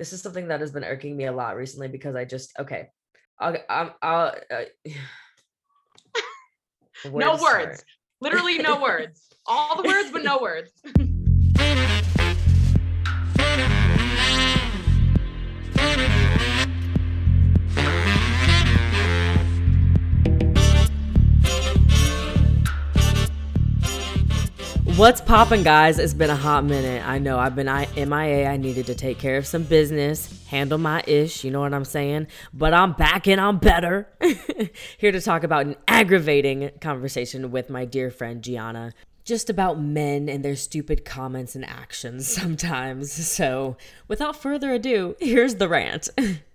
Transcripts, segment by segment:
this is something that has been irking me a lot recently because I just okay. I'll, I'm, I'll, uh, no words. Literally no words. All the words, but no words. What's poppin', guys? It's been a hot minute. I know I've been I- MIA. I needed to take care of some business, handle my ish, you know what I'm saying? But I'm back and I'm better. Here to talk about an aggravating conversation with my dear friend Gianna. Just about men and their stupid comments and actions sometimes. So, without further ado, here's the rant.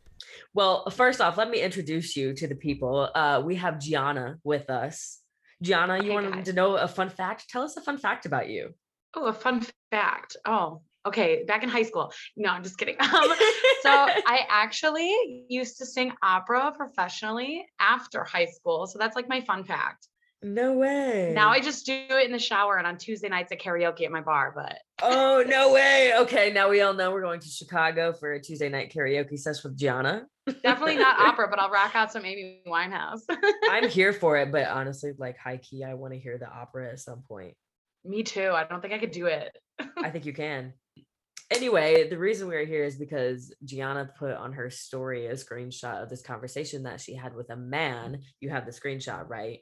well, first off, let me introduce you to the people. Uh, we have Gianna with us. Gianna, you wanted guys. to know a fun fact? Tell us a fun fact about you. Oh, a fun fact. Oh, okay. Back in high school. No, I'm just kidding. Um, so I actually used to sing opera professionally after high school. So that's like my fun fact. no way. Now I just do it in the shower and on Tuesday nights at karaoke at my bar. But Oh, no way. Okay, now we all know we're going to Chicago for a Tuesday night karaoke session with Gianna. definitely not opera, but I'll rock out some Amy Winehouse. I'm here for it, but honestly, like high key, I want to hear the opera at some point. Me too. I don't think I could do it. I think you can. Anyway, the reason we're here is because Gianna put on her story a screenshot of this conversation that she had with a man. You have the screenshot, right?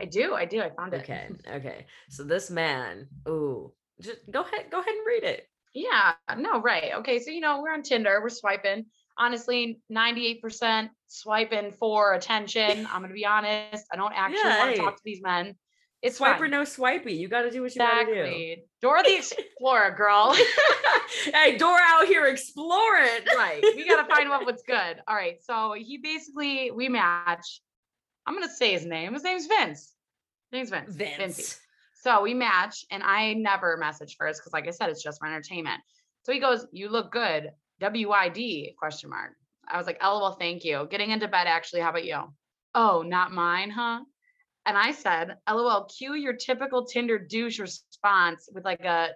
I do. I do. I found it. Okay. Okay. So this man, ooh, just go ahead, go ahead and read it. Yeah, no, right. Okay, so you know, we're on Tinder, we're swiping. Honestly, 98% swiping for attention. I'm gonna be honest. I don't actually Yeah, want hey. to talk to these men. It's Swipe or fine. no swipey. You got to do what you got to do. Exactly. Dora the Explorer, girl. hey, Dora out here exploring. right. We gotta find out what's good. All right. So he basically we match. I'm gonna say his name. His name's Vince. His name's Vince. Vincey. Vince. So we match, and I never message first because, like I said, it's just for entertainment. So he goes, "You look good." WID question mark. I was like, "LOL, thank you." Getting into bed, actually. How about you? Oh, not mine, huh? And I said, "LOL, cue your typical Tinder douche response with like a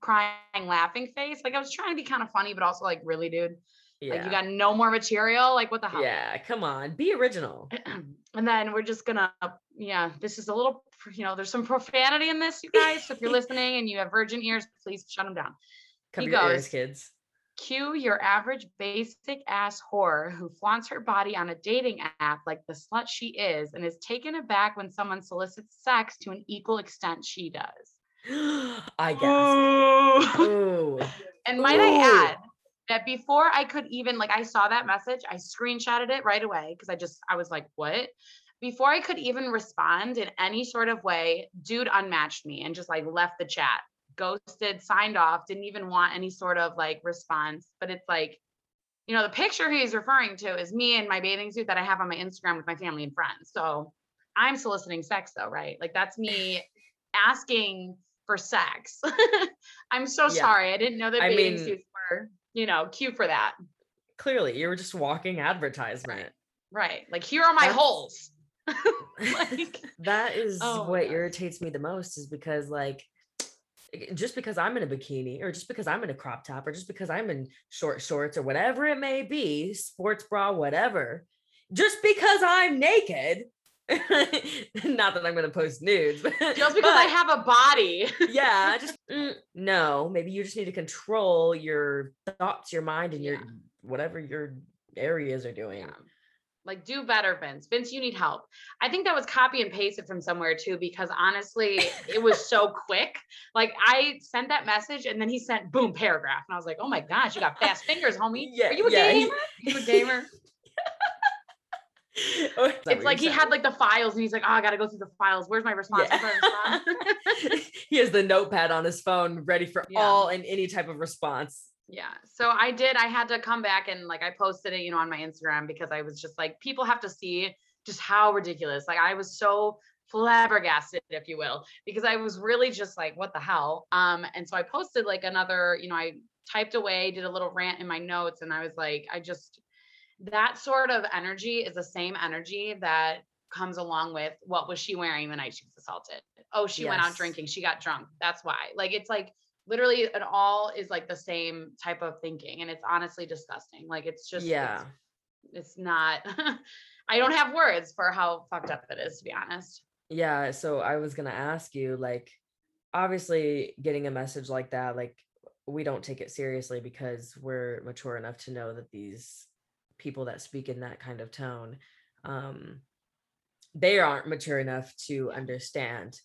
crying, laughing face." Like I was trying to be kind of funny, but also like, really, dude, Yeah. like you got no more material. Like what the hell? yeah, come on. Be original. and then we're just gonna yeah this is a little you know there's some profanity in this you guys so if you're listening and you have virgin ears please shut them down Cover He your ears, kids. cue your average basic ass whore who flaunts her body on a dating app like the slut she is and is taken aback when someone solicits sex to an equal extent she does I guess. Oh. Ooh. and might Ooh. i add that before i could even like i saw that message i screenshotted it right away because i just i was like what before i could even respond in any sort of way dude unmatched me and just like left the chat. Ghosted signed off didn't even want any sort of like response but it's like you know the picture he's referring to is me in my bathing suit that i have on my instagram with my family and friends. So i'm soliciting sex though right? Like that's me asking for sex. I'm so Yeah. sorry. I didn't know that I bathing mean- suits were you know cute for that. Clearly, you were just walking advertisement. right. Like here are my That's- holes like That is Oh what irritates me the most is because like just because I'm in a bikini or just because I'm in a crop top or just because I'm in short shorts or whatever it may be, sports bra, whatever, just because I'm naked. Not that I'm going to post nudes, but just because i have a body yeah, just mm, no. Maybe you just need to control your thoughts, your mind, and your Yeah. whatever your areas are doing. Yeah. Like, do better, Vince. Vince, you need help. I think that was copy and pasted from somewhere too, because honestly, it was so quick. Like, I sent that message and then he sent boom paragraph. And I was like, oh my gosh, you got fast fingers, homie. Yeah, Are you a yeah, he- gamer? Are you a gamer? Oh, or- it's like he had like the files and he's like, oh, I got to go through the files. Where's my response? Yeah. Where's my response? he has the notepad on his phone ready for Yeah. all and any type of response. Yeah. So I did. I had to come back and like I posted it, you know, on my Instagram because I was just like, people have to see just how ridiculous. Like I was so flabbergasted, if you will, because I was really just like, what the hell? Um, and so I posted like another, you know, I typed away, did a little rant in my notes, and I was like, I just that sort of energy is the same energy that comes along with what was she wearing the night she was assaulted? Oh, she went out drinking, she got drunk. That's why. Like it's like literally it all is like the same type of thinking and it's honestly disgusting like it's just yeah. it's, it's not i don't have words for how fucked up it is to be honest. Yeah so i was gonna ask you like obviously getting a message like that like we don't take it seriously because we're mature enough to know that these people that speak in that kind of tone um they aren't mature enough to understand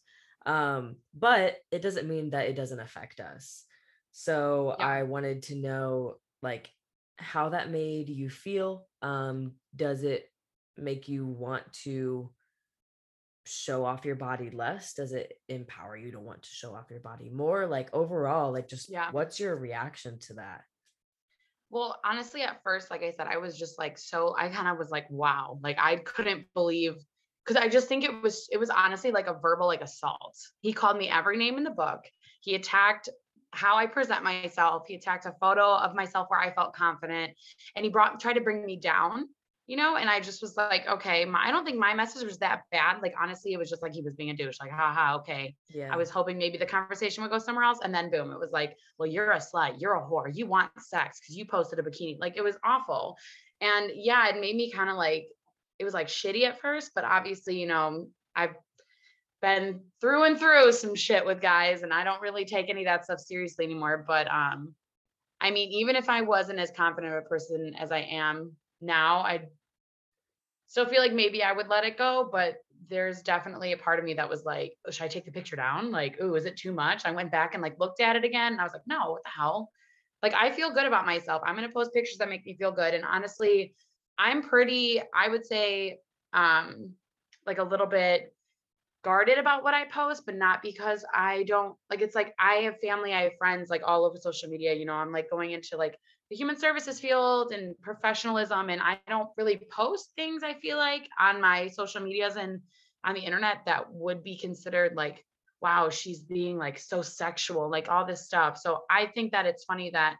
um but it doesn't mean that it doesn't affect us. So Yeah. i wanted to know like how that made you feel um does it make you want to show off your body less? Does it empower you to want to show off your body more? Like overall like just Yeah. what's your reaction to that? Well, honestly, at first, like I said, I was just like so I kind of was like, wow, like I couldn't believe because I just think it was it was honestly like a verbal like assault. He called me every name in the book. He attacked how I present myself. He attacked a photo of myself where I felt confident and he brought tried to bring me down, you know, and I just was like, okay, my, I don't think my message was that bad. Like honestly, it was just like he was being a douche, like, haha, okay. yeah I was hoping maybe the conversation would go somewhere else. And then boom, it was like, well, you're a slut. You're a whore. You want sex because you posted a bikini. Like it was awful. And yeah, it made me kind of like, it was like shitty at first, but obviously, you know, I've been through and through some shit with guys and I don't really take any of that stuff seriously anymore. But um, I mean, even if I wasn't as confident of a person as I am now, I still feel like maybe I would let it go, but there's definitely a part of me that was like, oh, should I take the picture down? Like, oh, is it too much? I went back and like looked at it again and I was like, no, what the hell? Like, I feel good about myself. I'm going to post pictures that make me feel good. And honestly, I'm pretty, I would say, um, like a little bit guarded about what I post, but not because I don't like it's like I have family, I have friends like all over social media. You know, I'm like going into like the human services field and professionalism, and I don't really post things I feel like on my social medias and on the internet that would be considered like, wow, she's being like so sexual, like all this stuff. So I think that it's funny that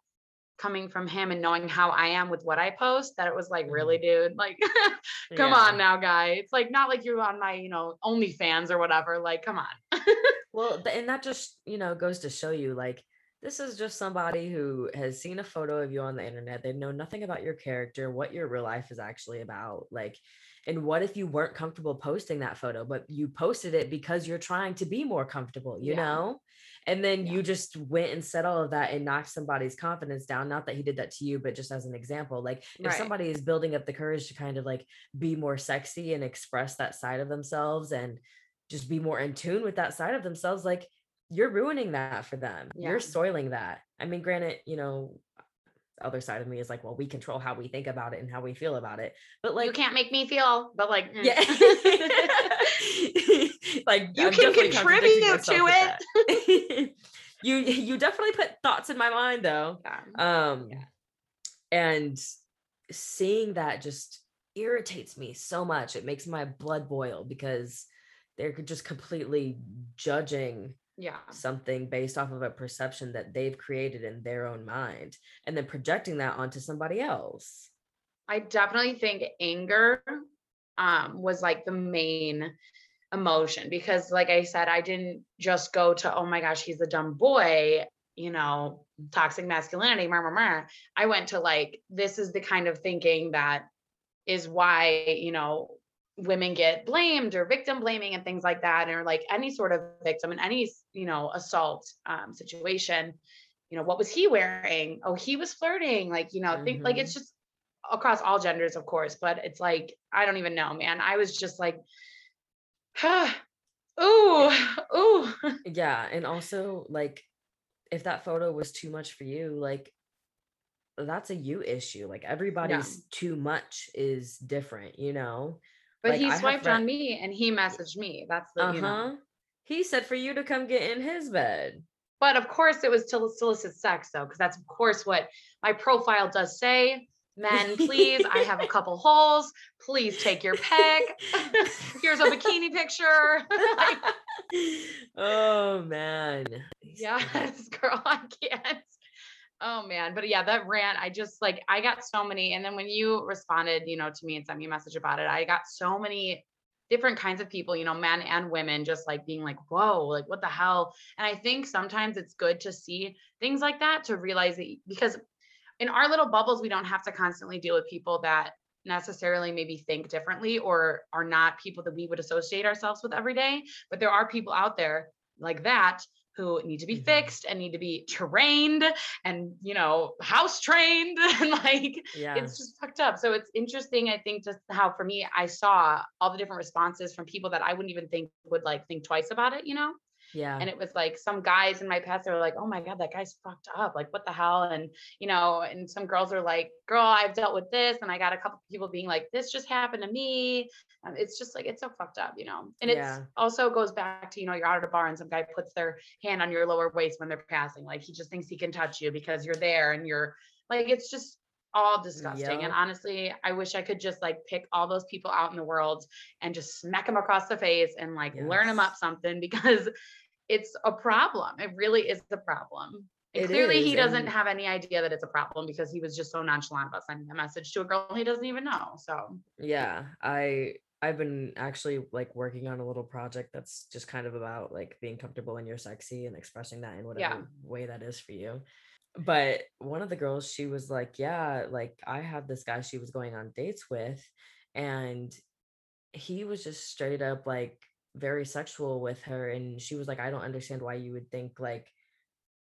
coming from him and knowing how I am with what I post, that it was like, mm-hmm. really, dude, like come on now, guy. It's like not like you're on my, you know, OnlyFans or whatever. Like, come on. Well, and that just, you know, goes to show you like this is just somebody who has seen a photo of you on the internet. They know nothing about your character, what your real life is actually about. Like, and what if you weren't comfortable posting that photo, but you posted it because you're trying to be more comfortable, you Yeah. know? And then Yeah. you just went and said all of that and knocked somebody's confidence down. Not that he did that to you, but just as an example, like if Right. somebody is building up the courage to kind of like be more sexy and express that side of themselves and just be more in tune with that side of themselves like you're ruining that for them Yeah. you're soiling that i mean granted you know other side of me is like well we control how we think about it and how we feel about it but like you can't make me feel, but like, mm. yeah like You I'm can contribute to it. you you definitely put thoughts in my mind though Yeah. um Yeah. and seeing that just irritates me so much it makes my blood boil because they're just completely judging yeah. something based off of a perception that they've created in their own mind and then projecting that onto somebody else I definitely think anger um was like the main emotion because like I said I didn't just go to oh my gosh he's a dumb boy you know toxic masculinity rah, rah, rah. I went to like this is the kind of thinking that is why you know women get blamed or victim blaming and things like that or like any sort of victim in any you know assault um, situation you know what was he wearing? Oh he was flirting like you know think like it's just across all genders of course but it's like i don't even know man. I was just like huh ooh ooh. Yeah and also like if that photo was too much for you like that's a you issue like everybody's too much is different you know but Like, he swiped on me and he messaged me. That's the uh-huh you know. He said for you to come get in his bed. But of course it was to solicit sex though because that's of course what my profile does say. Men please i have a couple holes. Please take your pic. Here's a bikini picture. Like, oh man. Yes girl i can't oh man but yeah that rant i just like i got so many and then when you responded you know to me and sent me a message about it i got so many different kinds of people, you know, men and women, just like being like, whoa, like what the hell? And I think sometimes it's good to see things like that to realize that because in our little bubbles, we don't have to constantly deal with people that necessarily maybe think differently or are not people that we would associate ourselves with every day. But there are people out there like that who need to be mm-hmm. fixed and need to be trained and you know house trained and like yeah. it's just fucked up so it's interesting i think just how for me i saw all the different responses from people that i wouldn't even think would like think twice about it you know yeah. And it was like some guys in my past, they were like, oh my God, that guy's fucked up. Like, what the hell? And, you know, and some girls are like, girl, I've dealt with this. And I got a couple people being like, this just happened to me. And it's just like, it's so fucked up, you know? And it's yeah. also goes back to, you know, you're out at a bar and some guy puts their hand on your lower waist when they're passing. Like, he just thinks he can touch you because you're there and you're like, it's just, all disgusting. Yep. And honestly, I wish I could just like pick all those people out in the world and just smack them across the face and like yes. learn them up something because it's a problem. It really is a problem. And clearly is, he doesn't have any idea that it's a problem because he was just so nonchalant about sending a message to a girl he doesn't even know. So yeah, I I've been actually like working on a little project that's just kind of about like being comfortable in your sexy and expressing that in whatever yeah. way that is for you. But one of the girls, she was like, Yeah, like I have this guy she was going on dates with, and he was just straight up like very sexual with her and she was like i don't understand why you would think like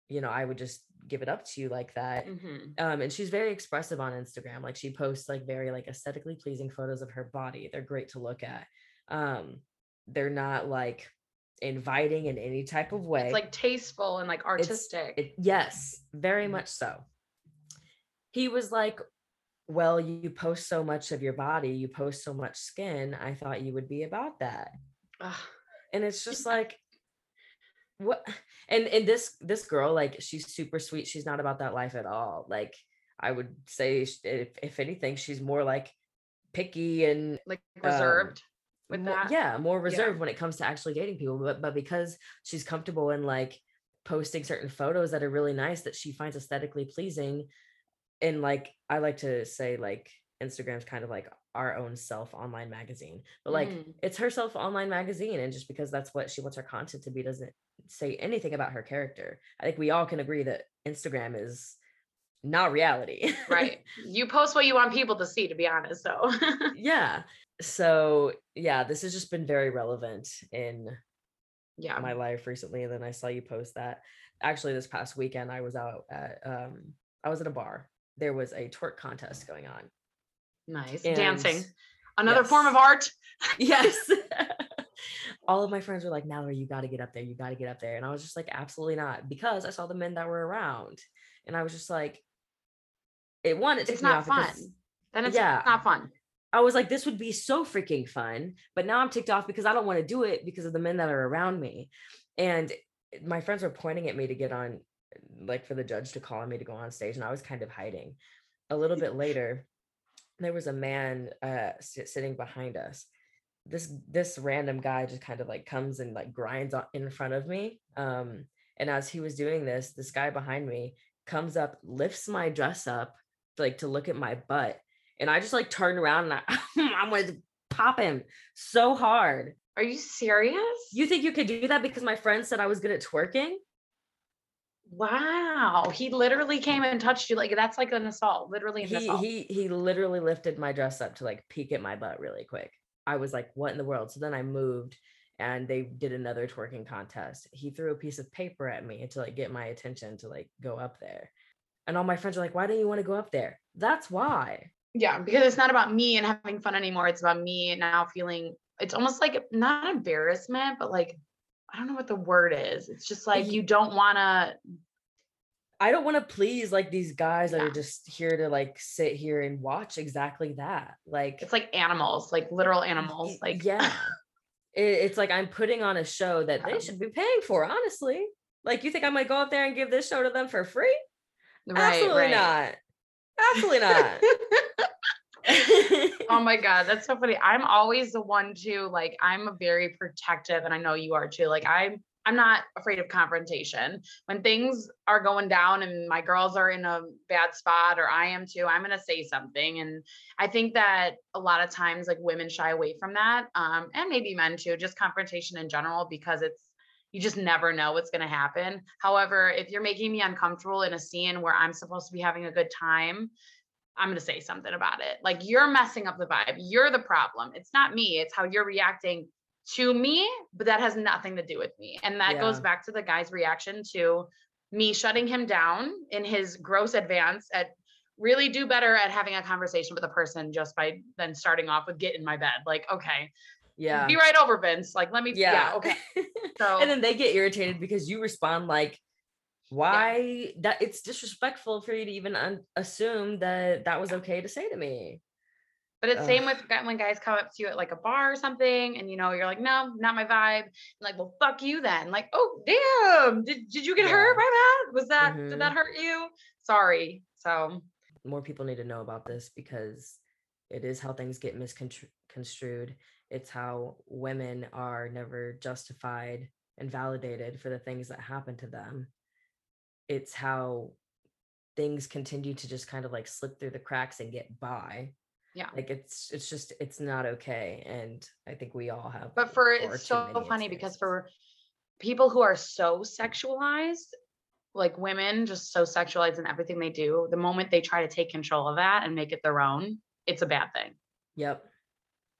you know i would just give it up to you like that. Mm-hmm. um and she's very expressive on instagram like she posts like very like aesthetically pleasing photos of her body they're great to look at. Um they're not like inviting in any type of way. it's like tasteful and like artistic. it, yes very much so. He was like well you post so much of your body you post so much skin i thought you would be about that Ugh. and it's just like what and and this this girl like she's super sweet. She's not about that life at all. Like i would say if, if anything she's more like picky and like reserved um, with more, that? yeah more reserved yeah. when it comes to actually dating people. But but because she's comfortable in like posting certain photos that are really nice that she finds aesthetically pleasing and like i like to say like instagram's kind of like our own self online magazine but like mm. it's her self online magazine and just because that's what she wants her content to be doesn't say anything about her character. I think we all can agree that instagram is not reality. Right. You post what you want people to see to be honest so. Yeah. So yeah this has just been very relevant in yeah. my life recently and then i saw you post that. Actually this past weekend i was out at um i was at a bar. There was a twerk contest going on Nice. And Dancing. Another yes. form of art. yes. All of my friends were like, Mallory, you got to get up there. You got to get up there. And I was just like, absolutely not. Because I saw the men that were around. And I was just like, it one, it it's not fun. Because, then it's yeah, not fun. I was like, this would be so freaking fun. But now I'm ticked off because I don't want to do it because of the men that are around me. And my friends were pointing at me to get on, like for the judge to call on me to go on stage. And I was kind of hiding. A little bit later, there was a man uh sitting behind us. This this random guy just kind of like comes and like grinds in front of me um and as he was doing this this guy behind me comes up lifts my dress up like to look at my butt and i just like turn around and I, i'm going to pop him so hard. Are you serious? You think you could do that because my friend said i was good at twerking Wow. He literally came and touched you. Like that's like an assault, literally an he, assault. He he literally lifted my dress up to like peek at my butt really quick. I was like, what in the world? So then I moved and they did another twerking contest. He threw a piece of paper at me to like get my attention to like go up there. And all my friends are like, why don't you want to go up there? That's why. Yeah, because it's not about me and having fun anymore. It's about me now feeling it's almost like not embarrassment, but like I don't know what the word is. It's just like you don't want to. I don't want to please like these guys that are just here to like sit here and watch exactly that. Like it's like animals, like literal animals. Like yeah, it, it's like I'm putting on a show that they should be paying for. Honestly, like you think I might go up there and give this show to them for free? Right, Absolutely right. not. Absolutely not. oh my god, that's so funny. I'm always the one to like I'm a very protective and I know you are too. Like I'm I'm not afraid of confrontation. When things are going down and my girls are in a bad spot or I am too, I'm going to say something. And I think that a lot of times like women shy away from that. Um, and maybe men too, just confrontation in general, because it's, you just never know what's going to happen. However, if you're making me uncomfortable in a scene where I'm supposed to be having a good time, I'm going to say something about it. Like you're messing up the vibe. You're the problem. It's not me. It's how you're reacting to me, but that has nothing to do with me. And that yeah. goes back to the guy's reaction to me shutting him down in his gross advance at really do better at having a conversation with a person just by then starting off with get in my bed. Like, okay. Yeah. Be right over, Vince. Like, let me yeah, yeah okay. So and then they get irritated because you respond like why yeah. that it's disrespectful for you to even un- assume that that was okay to say to me but it's Ugh. same with when guys come up to you at like a bar or something, and you know, you're like, no, not my vibe. And like, well, fuck you then. Like, oh damn, did, did you get yeah. hurt by that? Was that mm-hmm. did that mm-hmm. hurt you? Sorry. So more people need to know about this because it is how things get misconstrued. It's how women are never justified and validated for the things that happen to them. It's how things continue to just kind of like slip through the cracks and get by. Yeah. Like it's it's just it's not okay and i think we all have but for it's so funny because for people who are so sexualized like women just so sexualized in everything they do the moment they try to take control of that and make it their own it's a bad thing. Yep.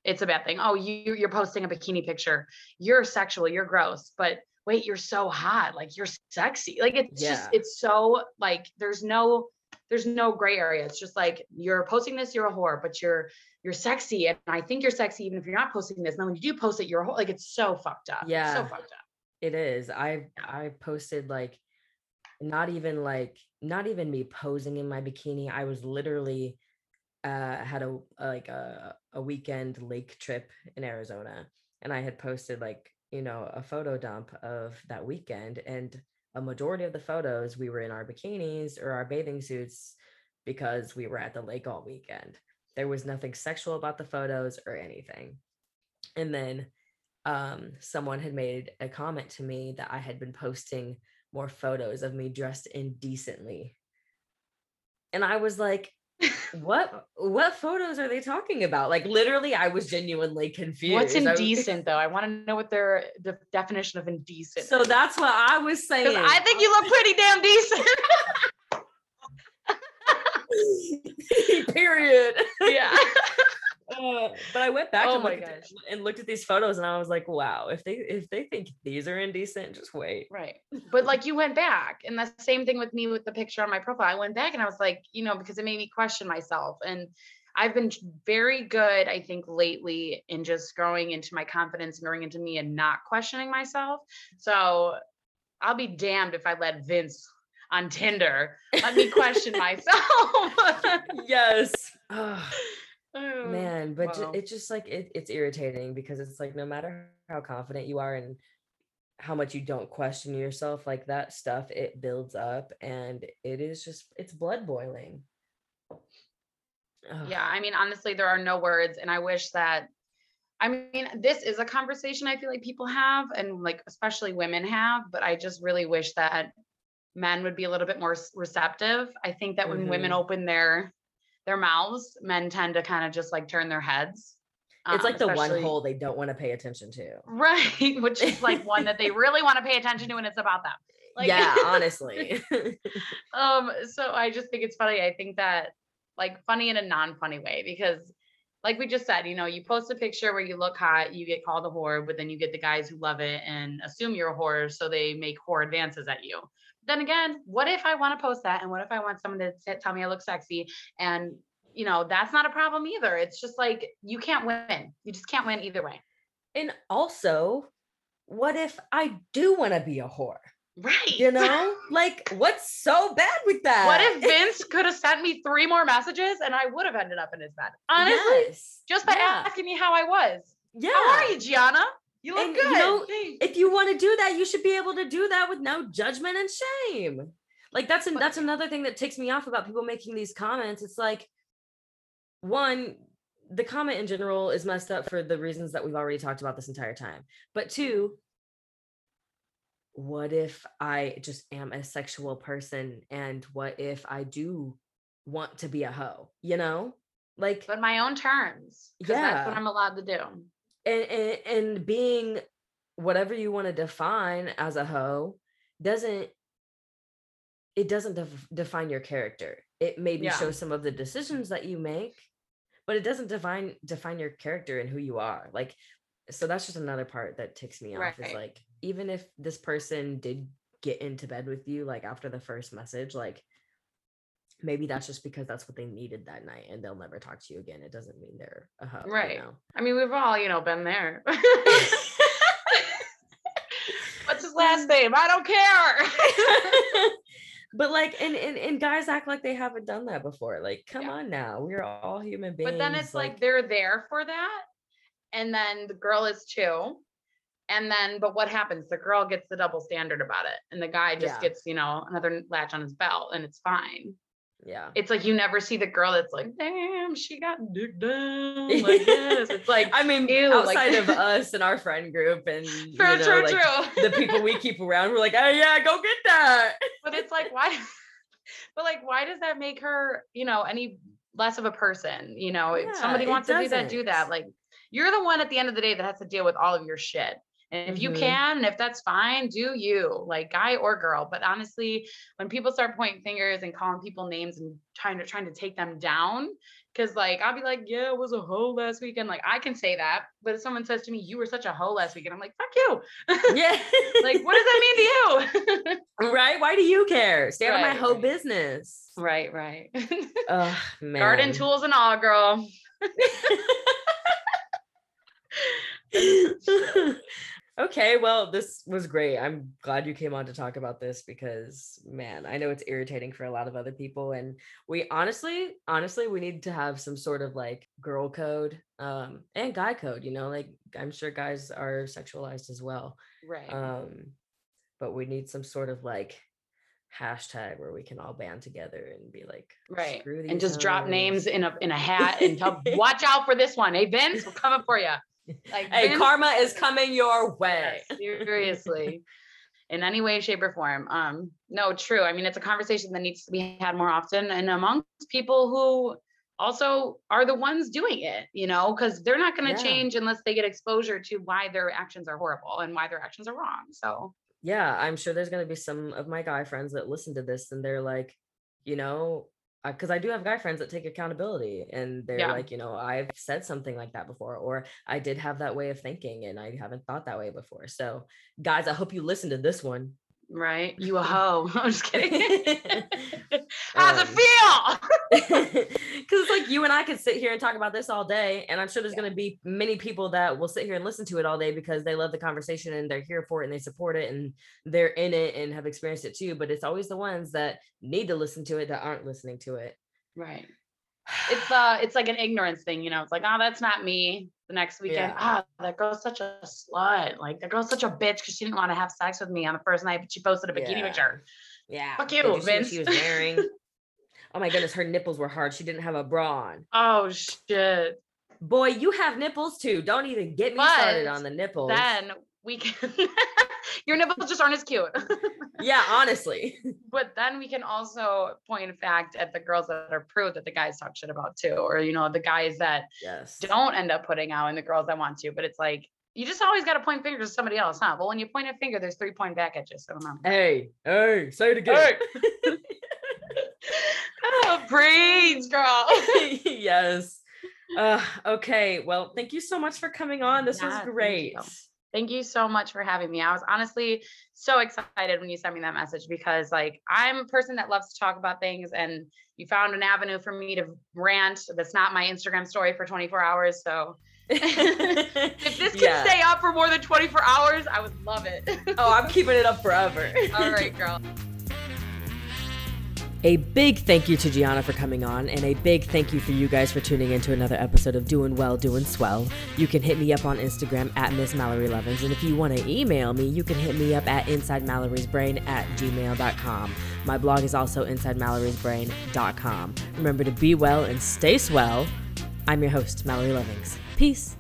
It's a bad thing. Oh you you're posting a bikini picture. You're sexual you're gross but wait you're so hot like you're sexy like it's yeah. just it's so like there's no there's no gray area. It's just like you're posting this, you're a whore, but you're you're sexy, and I think you're sexy even if you're not posting this. And then when you do post it, you're a whore. Like it's so fucked up. Yeah, it's so fucked up. It is. I've I posted like not even like not even me posing in my bikini. I was literally uh had a like a a weekend lake trip in Arizona, and I had posted like you know a photo dump of that weekend and a majority of the photos we were in our bikinis or our bathing suits because we were at the lake all weekend. There was nothing sexual about the photos or anything. And then um, someone had made a comment to me that I had been posting more photos of me dressed indecently. And I was like, what uh what photos are they talking about? Like literally, I was genuinely confused. What's indecent was, though? I want to know what their the definition of indecent. So is. that's what I was saying. I think you look pretty damn decent. Period. Yeah. Uh, but I went back oh and, looked at, and looked at these photos and I was like, wow, if they if they think these are indecent, just wait. Right. But like you went back and the same thing with me with the picture on my profile. I went back and I was like, you know, because it made me question myself. And I've been very good, I think, lately in just growing into my confidence and growing into me and not questioning myself. So I'll be damned if I let Vince on Tinder let me question myself. yes. Oh, Man, but wow. it's just like it, it's irritating because it's like no matter how confident you are and how much you don't question yourself, like that stuff, it builds up and it is just it's blood boiling. Ugh. Yeah, I mean, honestly, there are no words, and I wish that. I mean, this is a conversation I feel like people have, and like especially women have, but I just really wish that men would be a little bit more receptive. I think that when mm-hmm. women open their their mouths, men tend to kind of just like turn their heads. It's um, like the one hole they don't want to pay attention to. Right. Which is like one that they really want to pay attention to and it's about them. Like, yeah, honestly. um, so I just think it's funny. I think that like funny in a non-funny way because like we just said, you know, you post a picture where you look hot, you get called a whore, but then you get the guys who love it and assume you're a whore, so they make whore advances at you then again, what if I want to post that? And what if I want someone to tell me I look sexy? And, you know, that's not a problem either. It's just like you can't win. You just can't win either way. And also, what if I do want to be a whore? Right. You know, like what's so bad with that? What if Vince could have sent me three more messages and I would have ended up in his bed? Honestly, yes. just by yeah. asking me how I was. Yeah. How are you, Gianna? You look and, good. You know, if you want to do that, you should be able to do that with no judgment and shame. Like that's an, that's another thing that takes me off about people making these comments. It's like one, the comment in general is messed up for the reasons that we've already talked about this entire time. But two, what if I just am a sexual person and what if I do want to be a hoe, you know? Like but my own terms. Yeah. That's what I'm allowed to do. And, and and being whatever you want to define as a hoe doesn't it doesn't def- define your character. It maybe yeah. shows some of the decisions that you make, but it doesn't define define your character and who you are. Like so that's just another part that ticks me right. off is like even if this person did get into bed with you like after the first message like maybe that's just because that's what they needed that night and they'll never talk to you again. It doesn't mean they're a right you know? i mean we've all you know been there. What's his last um, name? I don't care. But like and, and and guys act like they haven't done that before. Like come yeah. on now. We're all human beings but then it's like, like they're there for that and then the girl is too and then but what happens? The girl gets the double standard about it and the guy just yeah. gets you know another latch on his belt and it's fine yeah. It's like you never see the girl that's like damn she got dick down like this it's like i mean ew, outside like, of us and our friend group and true, you know, true, like true. the people we keep around we're like oh yeah go get that. But it's like why but like why does that make her you know any less of a person you know? Yeah, if somebody wants to do that do that. like you're the one at the end of the day that has to deal with all of your shit. And if mm-hmm. you can, if that's fine, do you, like guy or girl. But honestly, when people start pointing fingers and calling people names and trying to trying to take them down, because like I'll be like, yeah, it was a hoe last weekend. Like I can say that, but if someone says to me, you were such a hoe last weekend, I'm like, fuck you. Yeah. like, what does that mean to you? right? Why do you care? Stay right, out of my hoe right. business. Right, right. oh man. Garden tools and all, girl. Okay, well, this was great. I'm glad you came on to talk about this because, man, I know it's irritating for a lot of other people. And we honestly, honestly, we need to have some sort of like girl code um, and guy code, you know, like I'm sure guys are sexualized as well. Right. Um, but we need some sort of like hashtag where we can all band together and be like right and just drop names in a in a hat and tell watch out for this one hey vince we're coming for you like hey, karma is coming your way. seriously. in any way, shape, or form. Um, no, true. I mean, it's a conversation that needs to be had more often and amongst people who also are the ones doing it, you know, because they're not going to yeah. change unless they get exposure to why their actions are horrible and why their actions are wrong. So, yeah, I'm sure there's going to be some of my guy friends that listen to this and they're like, you know, because I do have guy friends that take accountability and they're yeah. like, you know, I've said something like that before, or I did have that way of thinking and I haven't thought that way before. So, guys, I hope you listen to this one right? You a hoe. I'm just kidding. How's um, it feel? Because it's like you and I could sit here and talk about this all day. And I'm sure there's yeah. going to be many people that will sit here and listen to it all day because they love the conversation and they're here for it and they support it and they're in it and have experienced it too. But it's always the ones that need to listen to it that aren't listening to it. Right. It's uh it's like an ignorance thing, you know. It's like, oh, that's not me the next weekend. Ah, yeah. oh, that girl's such a slut. Like that girl's such a bitch because she didn't want to have sex with me on the first night, but she posted a bikini yeah. picture. Yeah. Fuck you, Vince. She was wearing. oh my goodness, her nipples were hard. She didn't have a bra on. Oh shit. Boy, you have nipples too. Don't even get me but started on the nipples. Then we can your nipples just aren't as cute. yeah, honestly. But then we can also point fact at the girls that are proved that the guys talk shit about too, or you know, the guys that yes. don't end up putting out and the girls that want to. But it's like you just always got to point fingers at somebody else, huh? But when you point a finger, there's three point back at you. So remember. Hey, hey, say it again. Hey. oh, praise, girl. yes. Uh, okay. Well, thank you so much for coming on. This yeah, was great. Thank you so much for having me. I was honestly so excited when you sent me that message because like I'm a person that loves to talk about things and you found an avenue for me to rant that's not my Instagram story for 24 hours. So if this can yeah. stay up for more than 24 hours, I would love it. oh, I'm keeping it up forever. All right, girl. A big thank you to Gianna for coming on, and a big thank you for you guys for tuning in to another episode of Doing Well, Doing Swell. You can hit me up on Instagram at Miss Mallory Levins, and if you want to email me, you can hit me up at InsideMallory'sBrain at gmail.com. My blog is also InsideMallory'sBrain.com. Remember to be well and stay swell. I'm your host, Mallory Lovings. Peace.